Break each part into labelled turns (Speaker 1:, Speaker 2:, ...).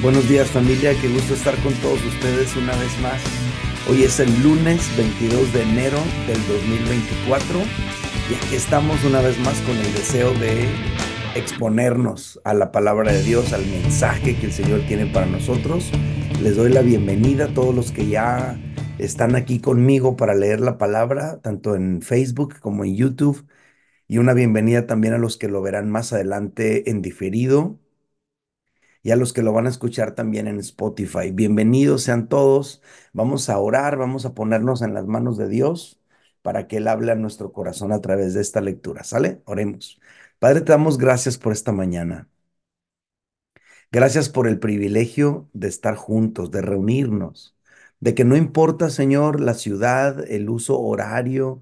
Speaker 1: Buenos días familia, qué gusto estar con todos ustedes una vez más. Hoy es el lunes 22 de enero del 2024 y aquí estamos una vez más con el deseo de exponernos a la palabra de Dios, al mensaje que el Señor tiene para nosotros. Les doy la bienvenida a todos los que ya están aquí conmigo para leer la palabra, tanto en Facebook como en YouTube. Y una bienvenida también a los que lo verán más adelante en diferido y a los que lo van a escuchar también en Spotify. Bienvenidos sean todos. Vamos a orar, vamos a ponernos en las manos de Dios para que Él hable a nuestro corazón a través de esta lectura. ¿Sale? Oremos. Padre, te damos gracias por esta mañana. Gracias por el privilegio de estar juntos, de reunirnos, de que no importa, Señor, la ciudad, el uso horario,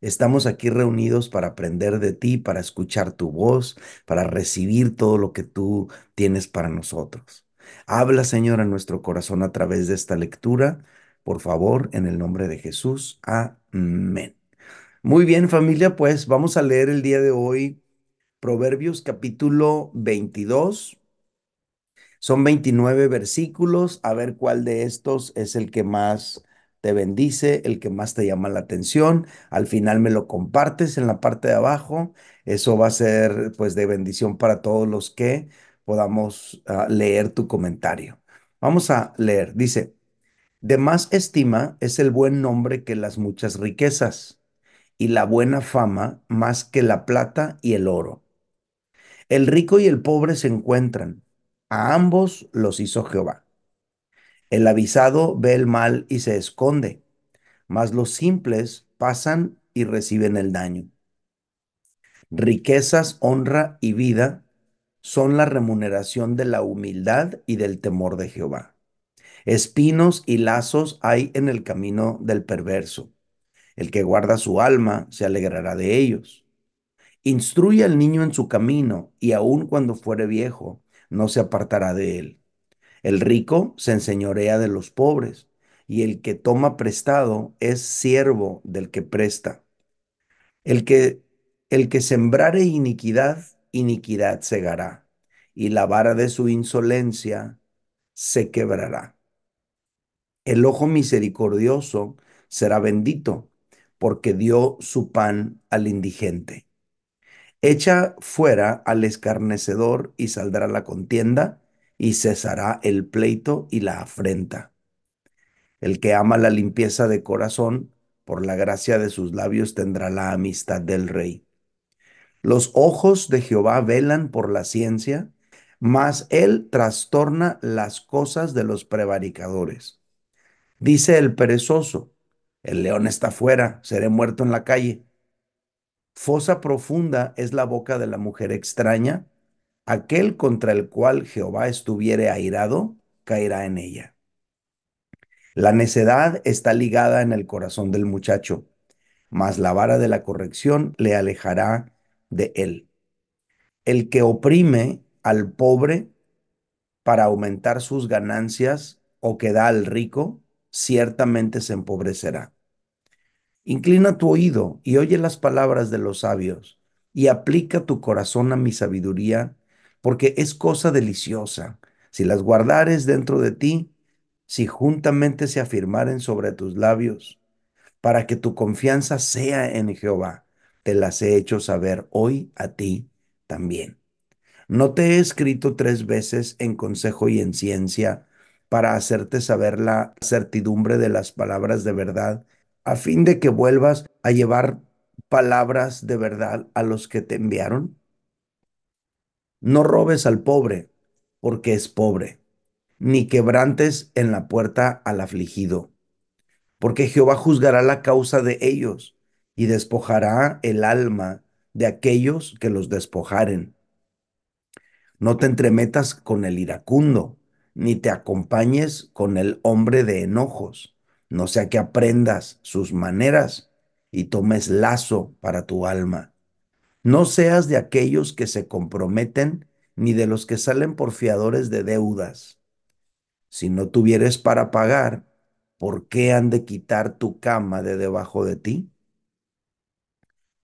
Speaker 1: Estamos aquí reunidos para aprender de ti, para escuchar tu voz, para recibir todo lo que tú tienes para nosotros. Habla, Señor, a nuestro corazón a través de esta lectura. Por favor, en el nombre de Jesús. Amén. Muy bien, familia, pues vamos a leer el día de hoy Proverbios capítulo 22. Son 29 versículos. A ver cuál de estos es el que más te bendice, el que más te llama la atención. Al final me lo compartes en la parte de abajo. Eso va a ser pues de bendición para todos los que podamos ah, leer tu comentario. Vamos a leer. Dice, de más estima es el buen nombre que las muchas riquezas y la buena fama más que la plata y el oro. El rico y el pobre se encuentran. A ambos los hizo Jehová. El avisado ve el mal y se esconde, mas los simples pasan y reciben el daño. Riquezas, honra y vida son la remuneración de la humildad y del temor de Jehová. Espinos y lazos hay en el camino del perverso. El que guarda su alma se alegrará de ellos. Instruye al niño en su camino, y aun cuando fuere viejo, no se apartará de él. El rico se enseñorea de los pobres, y el que toma prestado es siervo del que presta. El que, el que sembrare iniquidad, iniquidad segará, y la vara de su insolencia se quebrará. El ojo misericordioso será bendito, porque dio su pan al indigente. Echa fuera al escarnecedor y saldrá la contienda y cesará el pleito y la afrenta. El que ama la limpieza de corazón, por la gracia de sus labios tendrá la amistad del rey. Los ojos de Jehová velan por la ciencia, mas él trastorna las cosas de los prevaricadores. Dice el perezoso, el león está fuera, seré muerto en la calle. Fosa profunda es la boca de la mujer extraña, aquel contra el cual Jehová estuviere airado, caerá en ella. La necedad está ligada en el corazón del muchacho, mas la vara de la corrección le alejará de él. El que oprime al pobre para aumentar sus ganancias o que da al rico, ciertamente se empobrecerá. Inclina tu oído y oye las palabras de los sabios, y aplica tu corazón a mi sabiduría porque es cosa deliciosa. Si las guardares dentro de ti, si juntamente se afirmaren sobre tus labios, para que tu confianza sea en Jehová, te las he hecho saber hoy a ti también. No te he escrito tres veces en consejo y en ciencia para hacerte saber la certidumbre de las palabras de verdad, a fin de que vuelvas a llevar palabras de verdad a los que te enviaron? No robes al pobre, porque es pobre, ni quebrantes en la puerta al afligido, porque Jehová juzgará la causa de ellos y despojará el alma de aquellos que los despojaren. No te entremetas con el iracundo, ni te acompañes con el hombre de enojos, no sea que aprendas sus maneras y tomes lazo para tu alma. No seas de aquellos que se comprometen, ni de los que salen por fiadores de deudas. Si no tuvieres para pagar, ¿por qué han de quitar tu cama de debajo de ti?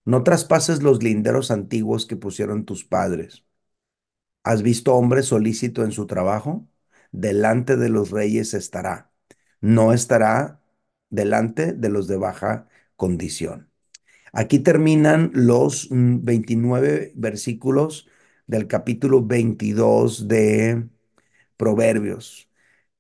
Speaker 1: No traspases los linderos antiguos que pusieron tus padres. ¿Has visto hombre solícito en su trabajo? delante de los reyes estará. No estará delante de los de baja condición. Aquí terminan los 29 mm, versículos del capítulo 22 de Proverbios.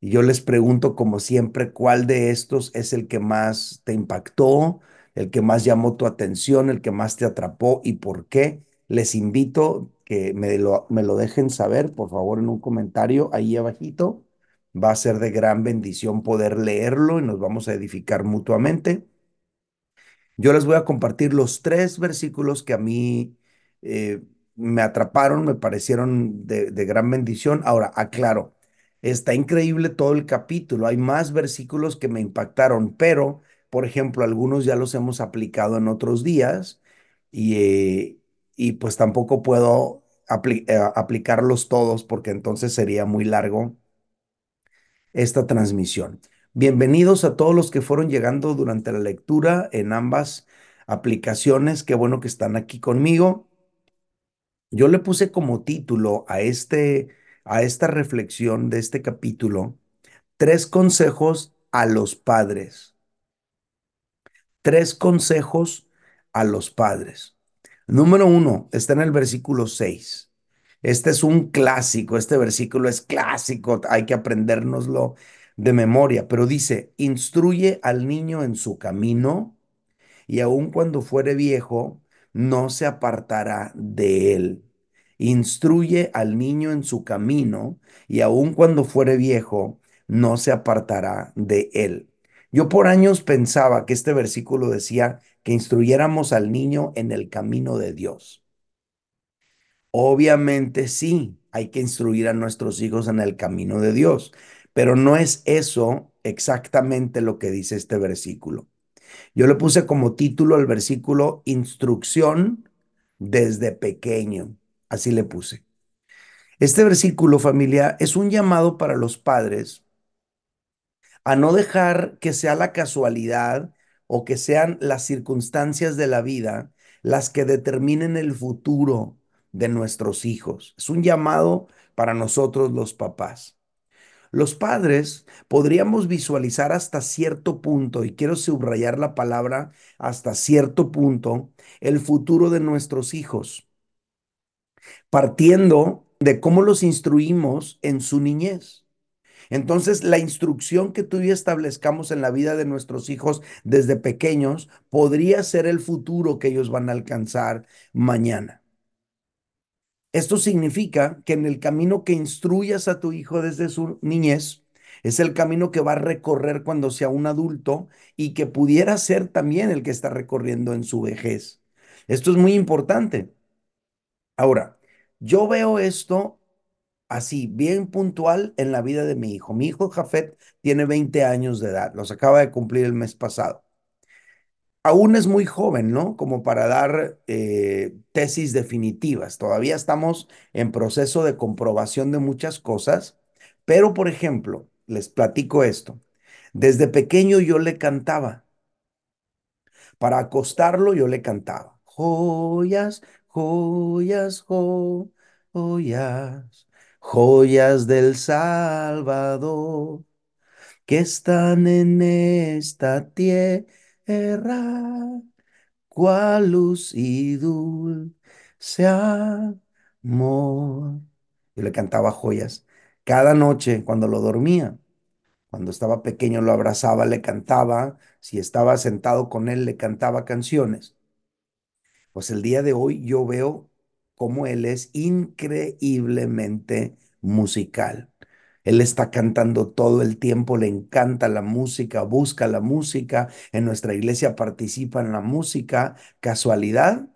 Speaker 1: Y yo les pregunto, como siempre, ¿cuál de estos es el que más te impactó, el que más llamó tu atención, el que más te atrapó y por qué? Les invito que me lo, me lo dejen saber, por favor, en un comentario ahí abajito. Va a ser de gran bendición poder leerlo y nos vamos a edificar mutuamente. Yo les voy a compartir los tres versículos que a mí eh, me atraparon, me parecieron de, gran bendición. Ahora, aclaro, está increíble todo el capítulo, hay más versículos que me impactaron, pero, por ejemplo, algunos ya los hemos aplicado en otros días y, eh, y pues tampoco puedo eh, aplicarlos todos porque entonces sería muy largo esta transmisión. Bienvenidos a todos los que fueron llegando durante la lectura en ambas aplicaciones. Qué bueno que están aquí conmigo. Yo le puse como título a este a esta reflexión de este capítulo tres consejos a los padres. Tres consejos a los padres. Número uno, está en el versículo 6. Este es un clásico, este versículo es clásico, hay que aprendérnoslo de memoria, pero dice, instruye al niño en su camino y aun cuando fuere viejo, no se apartará de él. Instruye al niño en su camino y aun cuando fuere viejo, no se apartará de él. Yo por años pensaba que este versículo decía que instruyéramos al niño en el camino de Dios. Obviamente sí, hay que instruir a nuestros hijos en el camino de Dios, pero no es eso exactamente lo que dice este versículo. Yo le puse como título al versículo Instrucción desde pequeño. Así le puse. Este versículo, familia, es un llamado para los padres a no dejar que sea la casualidad o que sean las circunstancias de la vida las que determinen el futuro de nuestros hijos. Es un llamado para nosotros los papás. Los padres podríamos visualizar hasta cierto punto, y quiero subrayar la palabra hasta cierto punto, el futuro de nuestros hijos, partiendo de cómo los instruimos en su niñez. Entonces, la instrucción que tú y establezcamos en la vida de nuestros hijos desde pequeños podría ser el futuro que ellos van a alcanzar mañana. Esto significa que en el camino que instruyas a tu hijo desde su niñez, es el camino que va a recorrer cuando sea un adulto y que pudiera ser también el que está recorriendo en su vejez. Esto es muy importante. Ahora, yo veo esto así, bien puntual en la vida de mi hijo. Mi hijo Jafet tiene 20 años de edad, los acaba de cumplir el mes pasado. Aún es muy joven, ¿no? Como para dar eh, tesis definitivas. Todavía estamos en proceso de comprobación de muchas cosas, pero por ejemplo, les platico esto. Desde pequeño yo le cantaba. Para acostarlo yo le cantaba. Joyas, joyas, joyas, joyas del Salvador que están en esta tierra, cual luz y dulce amor. Yo le cantaba joyas cada noche cuando lo dormía. Cuando estaba pequeño lo abrazaba, le cantaba. Si estaba sentado con él, le cantaba canciones. Pues el día de hoy yo veo cómo él es increíblemente musical. Él está cantando todo el tiempo, le encanta la música, busca la música, en nuestra iglesia participa en la música. ¿Casualidad?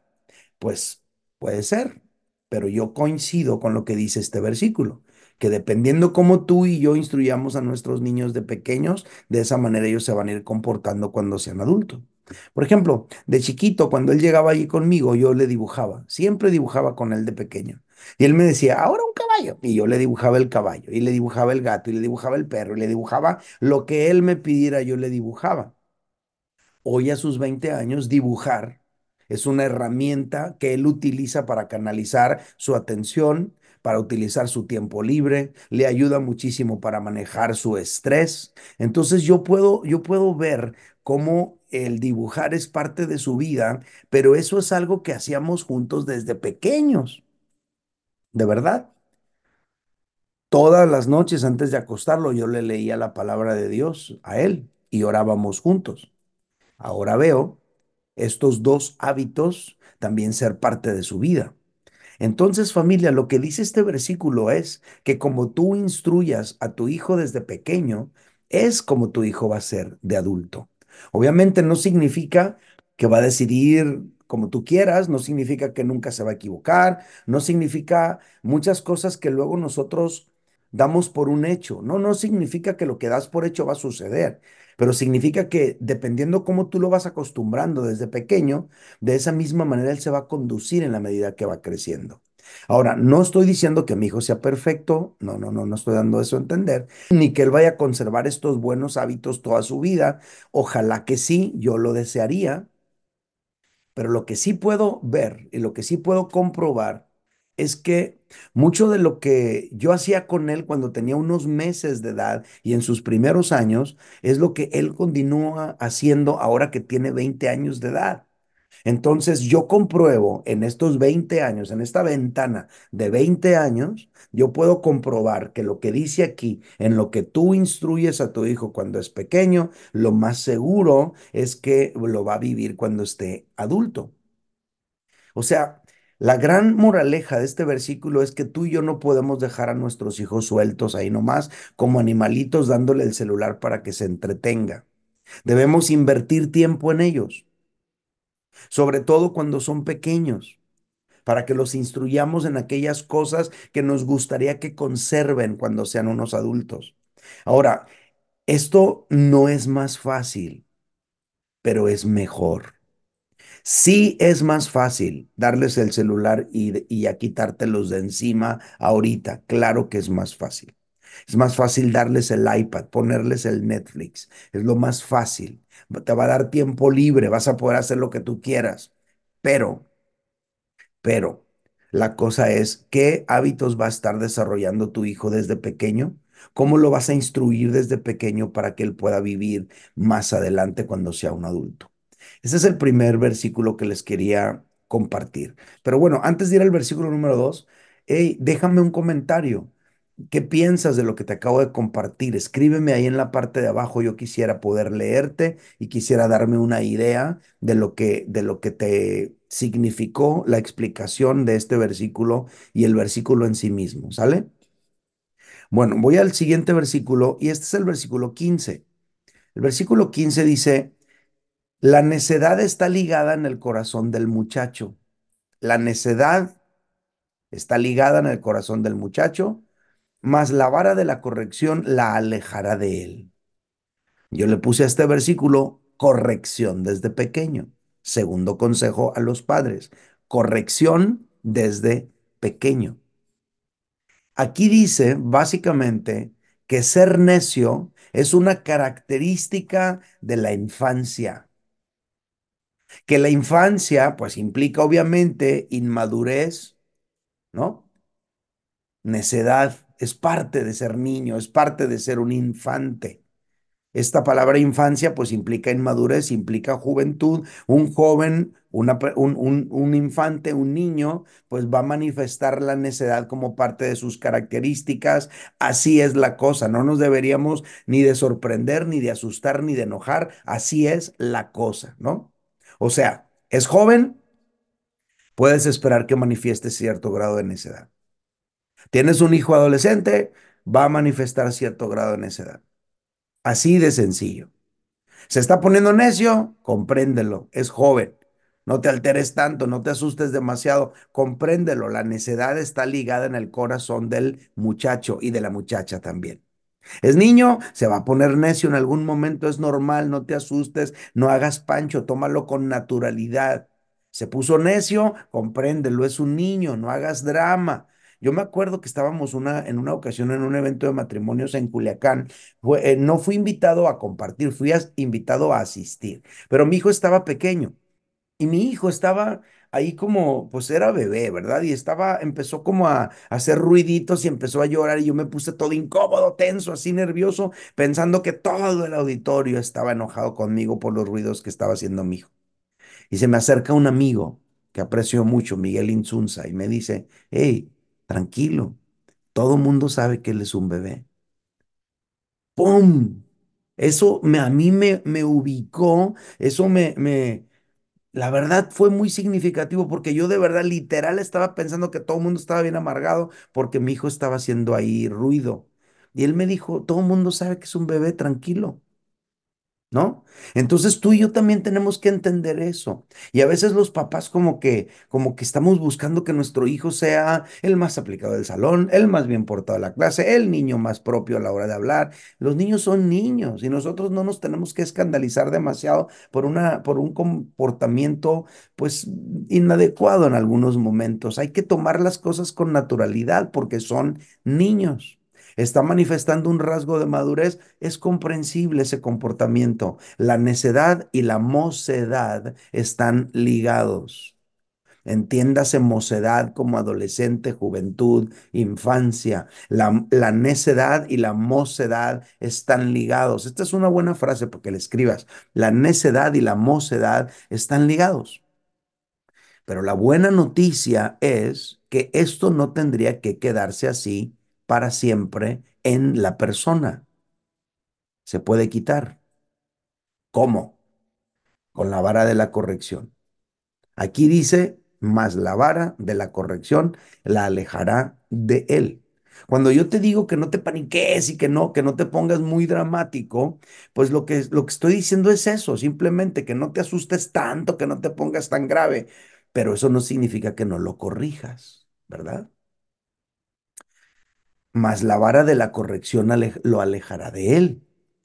Speaker 1: Pues puede ser, pero yo coincido con lo que dice este versículo, que dependiendo cómo tú y yo instruyamos a nuestros niños de pequeños, de esa manera ellos se van a ir comportando cuando sean adultos. Por ejemplo, de chiquito, cuando él llegaba allí conmigo, yo le dibujaba, siempre dibujaba con él de pequeño. Y él me decía, ahora un caballo. Y yo le dibujaba el caballo, y le dibujaba el gato, y le dibujaba el perro, y le dibujaba lo que él me pidiera, yo le dibujaba. Hoy a sus 20 años, dibujar es una herramienta que él utiliza para canalizar su atención, para utilizar su tiempo libre, le ayuda muchísimo para manejar su estrés. Entonces yo puedo, yo puedo ver cómo el dibujar es parte de su vida, pero eso es algo que hacíamos juntos desde pequeños, de verdad. Todas las noches antes de acostarlo yo le leía la palabra de Dios a él y orábamos juntos. Ahora veo estos dos hábitos también ser parte de su vida. Entonces, familia, lo que dice este versículo es que como tú instruyas a tu hijo desde pequeño, es como tu hijo va a ser de adulto. Obviamente no significa que va a decidir como tú quieras, no significa que nunca se va a equivocar, no significa muchas cosas que luego nosotros damos por un hecho. No, no significa que lo que das por hecho va a suceder, pero significa que dependiendo cómo tú lo vas acostumbrando desde pequeño, de esa misma manera él se va a conducir en la medida que va creciendo. Ahora, no estoy diciendo que mi hijo sea perfecto, no, no, no, no estoy dando eso a entender, ni que él vaya a conservar estos buenos hábitos toda su vida. Ojalá que sí, yo lo desearía, pero lo que sí puedo ver y lo que sí puedo comprobar es que mucho de lo que yo hacía con él cuando tenía unos meses de edad y en sus primeros años es lo que él continúa haciendo ahora que tiene 20 años de edad. Entonces yo compruebo en estos 20 años, en esta ventana de 20 años, yo puedo comprobar que lo que dice aquí, en lo que tú instruyes a tu hijo cuando es pequeño, lo más seguro es que lo va a vivir cuando esté adulto. O sea, la gran moraleja de este versículo es que tú y yo no podemos dejar a nuestros hijos sueltos ahí nomás, como animalitos dándole el celular para que se entretenga. Debemos invertir tiempo en ellos, sobre todo cuando son pequeños, para que los instruyamos en aquellas cosas que nos gustaría que conserven cuando sean unos adultos. Ahora, esto no es más fácil, pero es mejor. Sí es más fácil darles el celular y, y ya quitártelos de encima ahorita. Claro que es más fácil. Es más fácil darles el iPad, ponerles el Netflix. Es lo más fácil. Te va a dar tiempo libre, vas a poder hacer lo que tú quieras. Pero, pero, la cosa es, ¿qué hábitos va a estar desarrollando tu hijo desde pequeño? ¿Cómo lo vas a instruir desde pequeño para que él pueda vivir más adelante cuando sea un adulto? Ese es el primer versículo que les quería compartir. Pero bueno, antes de ir al versículo número dos, hey, déjame un comentario. ¿Qué piensas de lo que te acabo de compartir? Escríbeme ahí en la parte de abajo. Yo quisiera poder leerte y quisiera darme una idea de lo que, de lo que te significó la explicación de este versículo y el versículo en sí mismo. ¿Sale? Bueno, voy al siguiente versículo y este es el versículo 15. El versículo 15 dice, la necedad está ligada en el corazón del muchacho. La necedad está ligada en el corazón del muchacho, mas la vara de la corrección la alejará de él. Yo le puse a este versículo corrección desde pequeño. Segundo consejo a los padres, corrección desde pequeño. Aquí dice básicamente que ser necio es una característica de la infancia que la infancia pues implica obviamente inmadurez, ¿no? Necedad, es parte de ser niño, es parte de ser un infante. Esta palabra infancia pues implica inmadurez, implica juventud. Un joven, una, un, un, un, infante, un niño, pues va a manifestar la necedad como parte de sus características. Así es la cosa, no nos deberíamos ni de sorprender, ni de asustar, ni de enojar. Así es la cosa, ¿no? O sea, es joven, puedes esperar que manifieste cierto grado de necedad. Tienes un hijo adolescente, va a manifestar cierto grado de necedad. Así de sencillo. Se está poniendo necio, compréndelo, es joven. No te alteres tanto, no te asustes demasiado, compréndelo. La necedad está ligada en el corazón del muchacho y de la muchacha también. Es niño, se va a poner necio en algún momento, es normal, no te asustes, no hagas pancho, tómalo con naturalidad. Se puso necio, compréndelo, es un niño, no hagas drama. Yo me acuerdo que estábamos una, en una ocasión en un evento de matrimonios en Culiacán. Eh, no fui invitado a compartir, fui invitado a asistir, pero mi hijo estaba pequeño. Y mi hijo estaba ahí como, pues era bebé, ¿verdad? Y estaba, empezó como a, a hacer ruiditos y empezó a llorar y yo me puse todo incómodo, tenso, así nervioso, pensando que todo el auditorio estaba enojado conmigo por los ruidos que estaba haciendo mi hijo. Y se me acerca un amigo que aprecio mucho, Miguel Insunza, y me dice, hey, tranquilo, todo mundo sabe que él es un bebé. ¡Pum! Eso me, a mí me, me ubicó, eso me, me, la verdad fue muy significativo porque yo de verdad literal estaba pensando que todo el mundo estaba bien amargado porque mi hijo estaba haciendo ahí ruido. Y él me dijo, todo el mundo sabe que es un bebé tranquilo. ¿No? Entonces tú y yo también tenemos que entender eso. Y a veces los papás como que como que estamos buscando que nuestro hijo sea el más aplicado del salón, el más bien portado de la clase, el niño más propio a la hora de hablar. Los niños son niños y nosotros no nos tenemos que escandalizar demasiado por una por un comportamiento pues inadecuado en algunos momentos. Hay que tomar las cosas con naturalidad porque son niños está manifestando un rasgo de madurez, es comprensible ese comportamiento. La necedad y la mocedad están ligados. Entiéndase mocedad como adolescente, juventud, infancia. La, la, necedad y la mocedad están ligados. Esta es una buena frase porque la escribas. La necedad y la mocedad están ligados. Pero la buena noticia es que esto no tendría que quedarse así para siempre en la persona. Se puede quitar. ¿Cómo? Con la vara de la corrección. Aquí dice, más la vara de la corrección la alejará de él. Cuando yo te digo que no te paniques y que no, que no te pongas muy dramático, pues lo que, lo que estoy diciendo es eso, simplemente que no te asustes tanto, que no te pongas tan grave, pero eso no significa que no lo corrijas, ¿verdad? Mas la vara de la corrección lo alejará de él.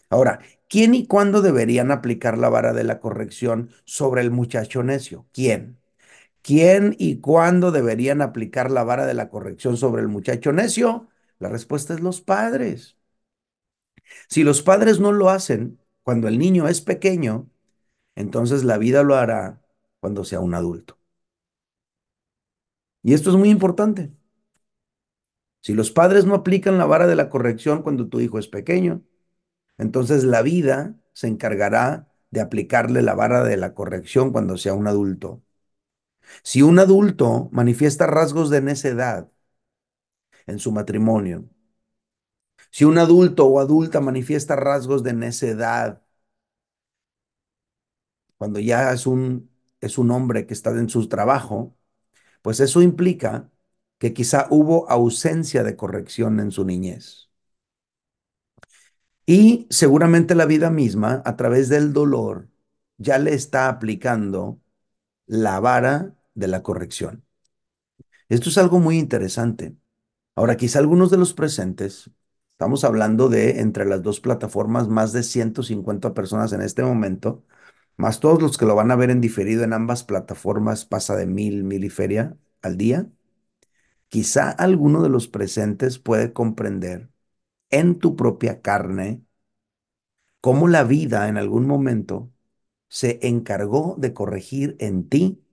Speaker 1: Ahora, ¿quién y cuándo deberían aplicar la vara de la corrección sobre el muchacho necio? ¿Quién? ¿Quién y cuándo deberían aplicar la vara de la corrección sobre el muchacho necio? La respuesta es los padres. Si los padres no lo hacen cuando el niño es pequeño, entonces la vida lo hará cuando sea un adulto. Y esto es muy importante. Si los padres no aplican la vara de la corrección cuando tu hijo es pequeño, entonces la vida se encargará de aplicarle la vara de la corrección cuando sea un adulto. Si un adulto manifiesta rasgos de necedad en su matrimonio, si un adulto o adulta manifiesta rasgos de necedad cuando ya es un, es un hombre que está en su trabajo, pues eso implica que quizá hubo ausencia de corrección en su niñez. Y seguramente la vida misma, a través del dolor, ya le está aplicando la vara de la corrección. Esto es algo muy interesante. Ahora, quizá algunos de los presentes, estamos hablando de entre las dos plataformas, más de 150 personas en este momento, más todos los que lo van a ver en diferido en ambas plataformas, pasa de mil, mil y feria al día. Quizá alguno de los presentes puede comprender en tu propia carne cómo la vida en algún momento se encargó de corregir en ti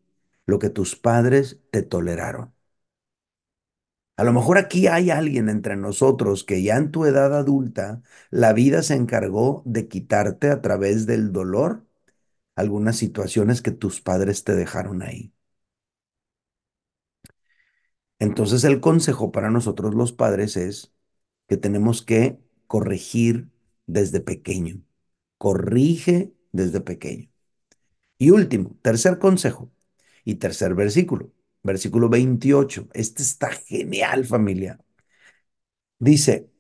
Speaker 1: lo que tus padres te toleraron. A lo mejor aquí hay alguien entre nosotros que ya en tu edad adulta la vida se encargó de quitarte a través del dolor algunas situaciones que tus padres te dejaron ahí. Entonces el consejo para nosotros los padres es que tenemos que corregir desde pequeño. Corrige desde pequeño. Y último, tercer consejo y tercer versículo, versículo 28. Este está genial familia. Dice,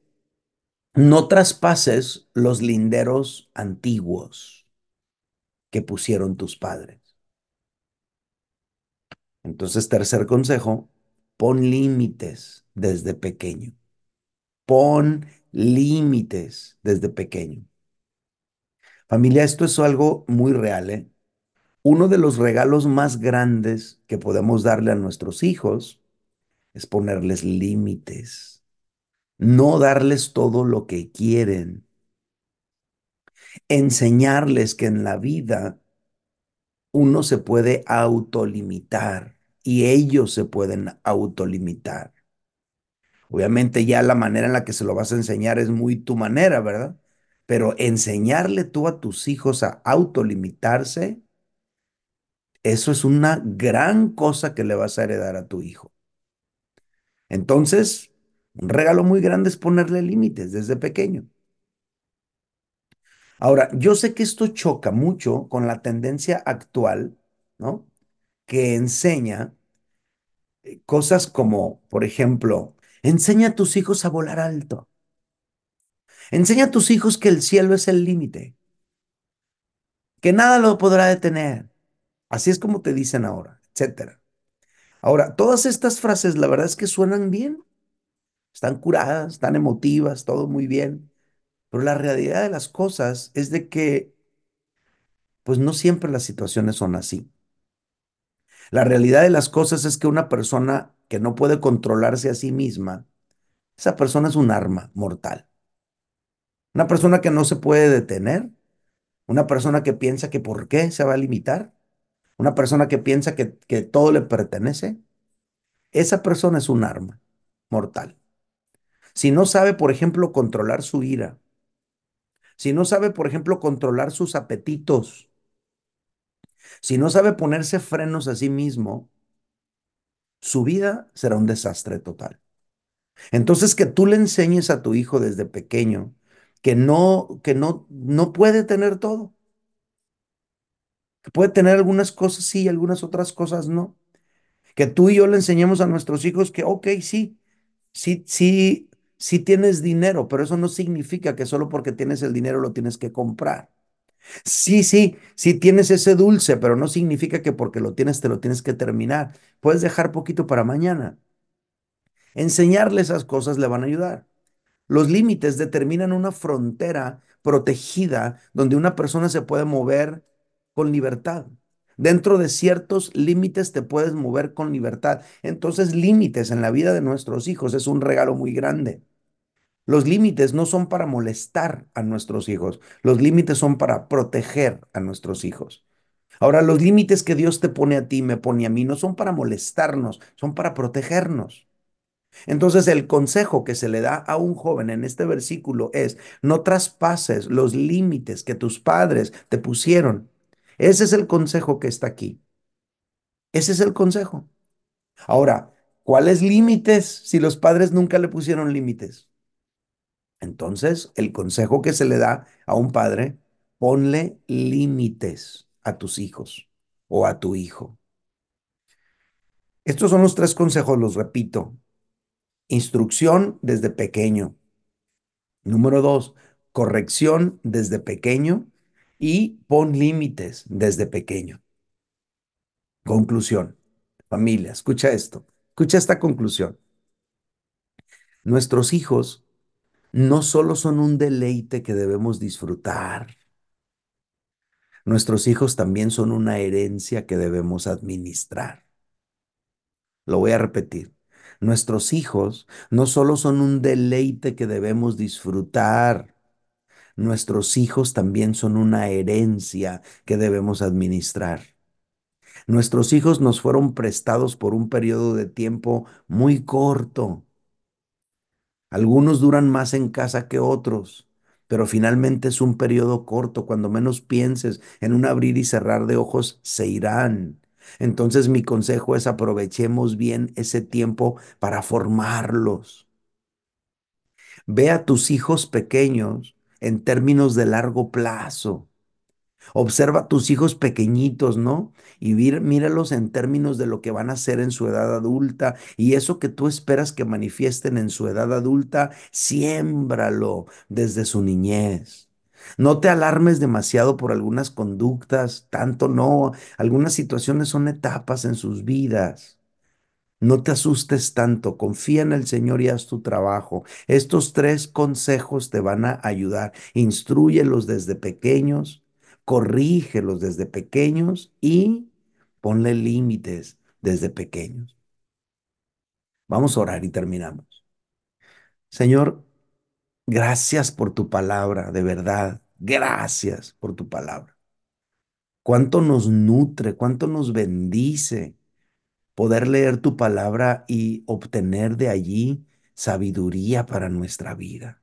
Speaker 1: no traspases los linderos antiguos que pusieron tus padres. Entonces, tercer consejo, Pon límites desde pequeño. Pon límites desde pequeño. Familia, esto es algo muy real. ¿eh? Uno de los regalos más grandes que podemos darle a nuestros hijos es ponerles límites. No darles todo lo que quieren. Enseñarles que en la vida uno se puede autolimitar y ellos se pueden autolimitar. Obviamente ya la manera en la que se lo vas a enseñar es muy tu manera, ¿verdad? Pero enseñarle tú a tus hijos a autolimitarse, eso es una gran cosa que le vas a heredar a tu hijo. Entonces, un regalo muy grande es ponerle límites desde pequeño. Ahora, yo sé que esto choca mucho con la tendencia actual, ¿no? Que enseña cosas como, por ejemplo, enseña a tus hijos a volar alto. Enseña a tus hijos que el cielo es el límite, que nada lo podrá detener. Así es como te dicen ahora, etcétera. Ahora, todas estas frases, la verdad es que suenan bien, están curadas, están emotivas, todo muy bien, pero la realidad de las cosas es de que, pues no siempre las situaciones son así. La realidad de las cosas es que una persona que no puede controlarse a sí misma, esa persona es un arma mortal. Una persona que no se puede detener, una persona que piensa que por qué se va a limitar, una persona que piensa que, que todo le pertenece, esa persona es un arma mortal. Si no sabe, por ejemplo, controlar su ira, si no sabe, por ejemplo, controlar sus apetitos, si no sabe ponerse frenos a sí mismo, su vida será un desastre total. Entonces, que tú le enseñes a tu hijo desde pequeño que no, que no, no puede tener todo, que puede tener algunas cosas sí y algunas otras cosas no. Que tú y yo le enseñemos a nuestros hijos que, ok, sí, sí, sí, sí tienes dinero, pero eso no significa que solo porque tienes el dinero lo tienes que comprar. Sí, sí, sí tienes ese dulce, pero no significa que porque lo tienes te lo tienes que terminar. Puedes dejar poquito para mañana. Enseñarle esas cosas le van a ayudar. Los límites determinan una frontera protegida donde una persona se puede mover con libertad. Dentro de ciertos límites te puedes mover con libertad. Entonces, límites en la vida de nuestros hijos es un regalo muy grande. Los límites no son para molestar a nuestros hijos, los límites son para proteger a nuestros hijos. Ahora, los límites que Dios te pone a ti, me pone a mí, no son para molestarnos, son para protegernos. Entonces el consejo que se le da a un joven en este versículo es, no traspases los límites que tus padres te pusieron. Ese es el consejo que está aquí. Ese es el consejo. Ahora, ¿cuáles límites si los padres nunca le pusieron límites? Entonces, el consejo que se le da a un padre, ponle límites a tus hijos o a tu hijo. Estos son los tres consejos, los repito. Instrucción desde pequeño. Número dos, corrección desde pequeño y pon límites desde pequeño. Conclusión. Familia, escucha esto. Escucha esta conclusión. Nuestros hijos no solo son un deleite que debemos disfrutar. Nuestros hijos también son una herencia que debemos administrar. Lo voy a repetir. Nuestros hijos no solo son un deleite que debemos disfrutar, nuestros hijos también son una herencia que debemos administrar. Nuestros hijos nos fueron prestados por un periodo de tiempo muy corto. Algunos duran más en casa que otros, pero finalmente es un periodo corto. Cuando menos pienses en un abrir y cerrar de ojos, se irán. Entonces mi consejo es aprovechemos bien ese tiempo para formarlos. Ve a tus hijos pequeños en términos de largo plazo. Observa a tus hijos pequeñitos, ¿no? Y míralos en términos de lo que van a hacer en su edad adulta y eso que tú esperas que manifiesten en su edad adulta, siémbralo desde su niñez. No te alarmes demasiado por algunas conductas, tanto no. Algunas situaciones son etapas en sus vidas. No te asustes tanto, confía en el Señor y haz tu trabajo. Estos tres consejos te van a ayudar. Instruyelos desde pequeños, corrígelos desde pequeños y ponle límites desde pequeños. Vamos a orar y terminamos. Señor, Gracias por tu palabra, de verdad. Gracias por tu palabra. cuánto nos nutre, cuánto nos bendice poder leer tu palabra y obtener de allí sabiduría para nuestra vida.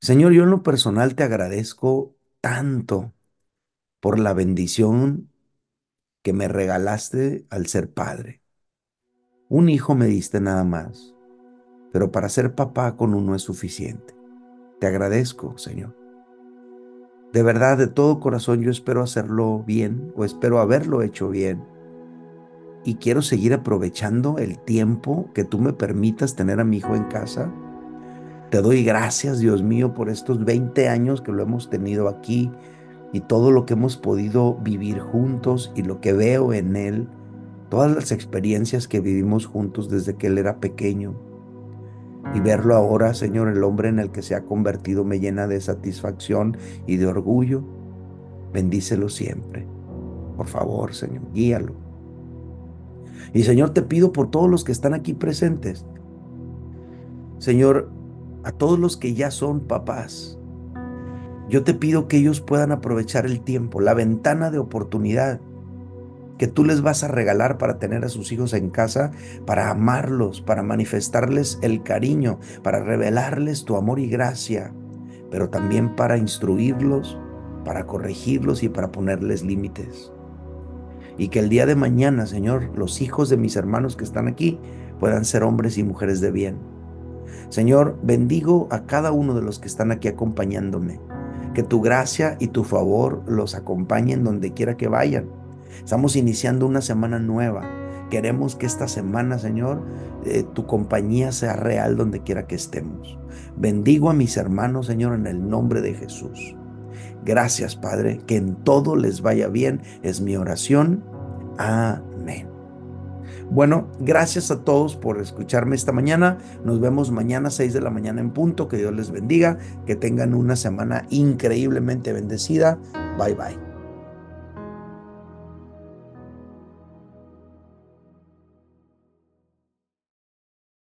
Speaker 1: Señor, yo en lo personal te agradezco tanto por la bendición que me regalaste al ser padre. Un hijo me diste nada más, pero para ser papá con uno es suficiente. Te agradezco, Señor. De verdad, de todo corazón, yo espero hacerlo bien o espero haberlo hecho bien. Y quiero seguir aprovechando el tiempo que tú me permitas tener a mi hijo en casa. Te doy gracias, Dios mío, por estos 20 años que lo hemos tenido aquí y todo lo que hemos podido vivir juntos y lo que veo en él, todas las experiencias que vivimos juntos desde que él era pequeño. Y verlo ahora, Señor, el hombre en el que se ha convertido me llena de satisfacción y de orgullo. Bendícelo siempre. Por favor, Señor, guíalo. Y Señor, te pido por todos los que están aquí presentes. Señor, a todos los que ya son papás, yo te pido que ellos puedan aprovechar el tiempo, la ventana de oportunidad que tú les vas a regalar para tener a sus hijos en casa, para amarlos, para manifestarles el cariño, para revelarles tu amor y gracia, pero también para instruirlos, para corregirlos y para ponerles límites. Y que el día de mañana, Señor, los hijos de mis hermanos que están aquí puedan ser hombres y mujeres de bien. Señor, bendigo a cada uno de los que están aquí acompañándome. Que tu gracia y tu favor los acompañen donde quiera que vayan Estamos iniciando una semana nueva. Queremos que esta semana, Señor, eh, tu compañía sea real donde quiera que estemos. Bendigo a mis hermanos, Señor, en el nombre de Jesús. Gracias, Padre, que en todo les vaya bien. Es mi oración. Amén. Bueno, gracias a todos por escucharme esta mañana. Nos vemos mañana a 6 de la mañana en punto. Que Dios les bendiga. Que tengan una semana increíblemente bendecida. Bye bye.